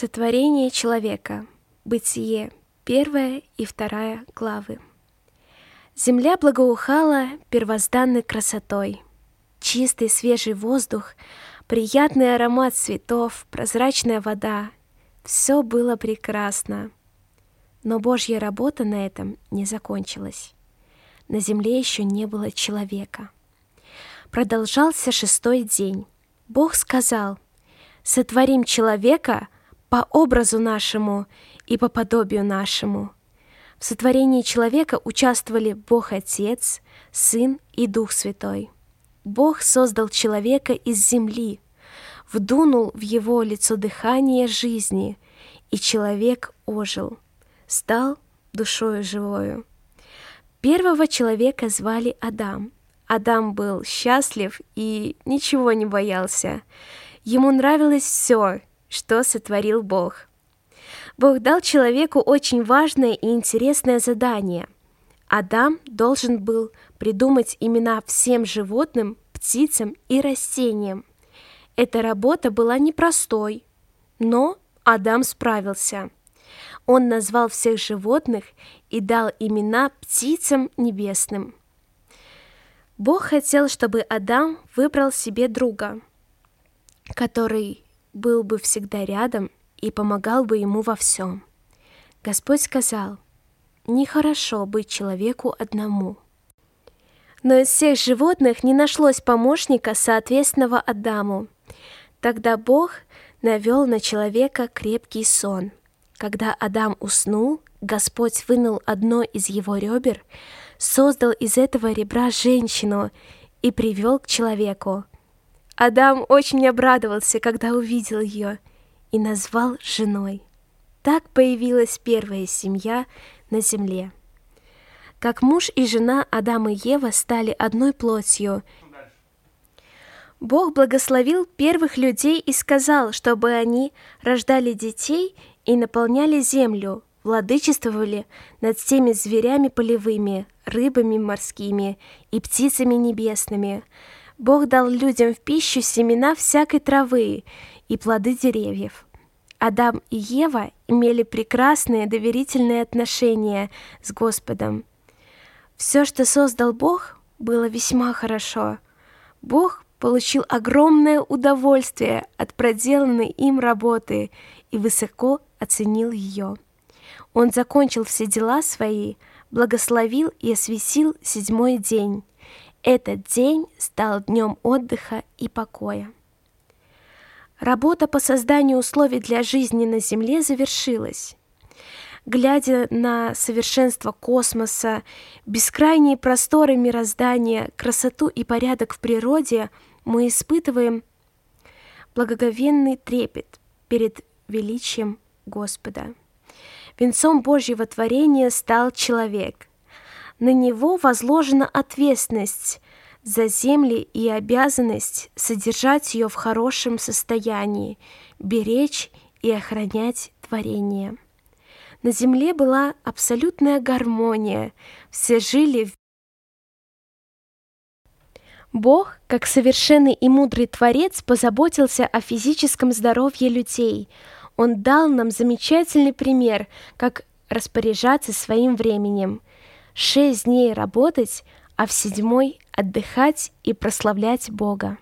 Сотворение человека. Бытие. Первая и вторая главы. Земля благоухала первозданной красотой. Чистый свежий воздух, приятный аромат цветов, прозрачная вода. Все было прекрасно. Но Божья работа на этом не закончилась. На земле еще не было человека. Продолжался шестой день. Бог сказал, «Сотворим человека — по образу нашему и по подобию нашему. В сотворении человека участвовали Бог Отец, Сын и Дух Святой. Бог создал человека из земли, вдунул в его лицо дыхание жизни, и человек ожил, стал душою живою. Первого человека звали Адам. Адам был счастлив и ничего не боялся. Ему нравилось все, что сотворил Бог. Бог дал человеку очень важное и интересное задание. Адам должен был придумать имена всем животным, птицам и растениям. Эта работа была непростой, но Адам справился. Он назвал всех животных и дал имена птицам небесным. Бог хотел, чтобы Адам выбрал себе друга, который был бы всегда рядом и помогал бы ему во всем. Господь сказал, «Нехорошо быть человеку одному». Но из всех животных не нашлось помощника, соответственного Адаму. Тогда Бог навел на человека крепкий сон. Когда Адам уснул, Господь вынул одно из его ребер, создал из этого ребра женщину и привел к человеку – Адам очень обрадовался, когда увидел ее, и назвал женой. Так появилась первая семья на земле. Как муж и жена Адам и Ева стали одной плотью. Бог благословил первых людей и сказал, чтобы они рождали детей и наполняли землю, владычествовали над всеми зверями полевыми, рыбами морскими и птицами небесными, Бог дал людям в пищу семена всякой травы и плоды деревьев. Адам и Ева имели прекрасные доверительные отношения с Господом. Все, что создал Бог, было весьма хорошо. Бог получил огромное удовольствие от проделанной им работы и высоко оценил ее. Он закончил все дела свои, благословил и освясил седьмой день этот день стал днем отдыха и покоя. Работа по созданию условий для жизни на Земле завершилась. Глядя на совершенство космоса, бескрайние просторы мироздания, красоту и порядок в природе, мы испытываем благоговенный трепет перед величием Господа. Венцом Божьего творения стал человек, на него возложена ответственность за земли и обязанность содержать ее в хорошем состоянии, беречь и охранять творение. На земле была абсолютная гармония, все жили в Бог, как совершенный и мудрый Творец, позаботился о физическом здоровье людей. Он дал нам замечательный пример, как распоряжаться своим временем шесть дней работать, а в седьмой отдыхать и прославлять Бога.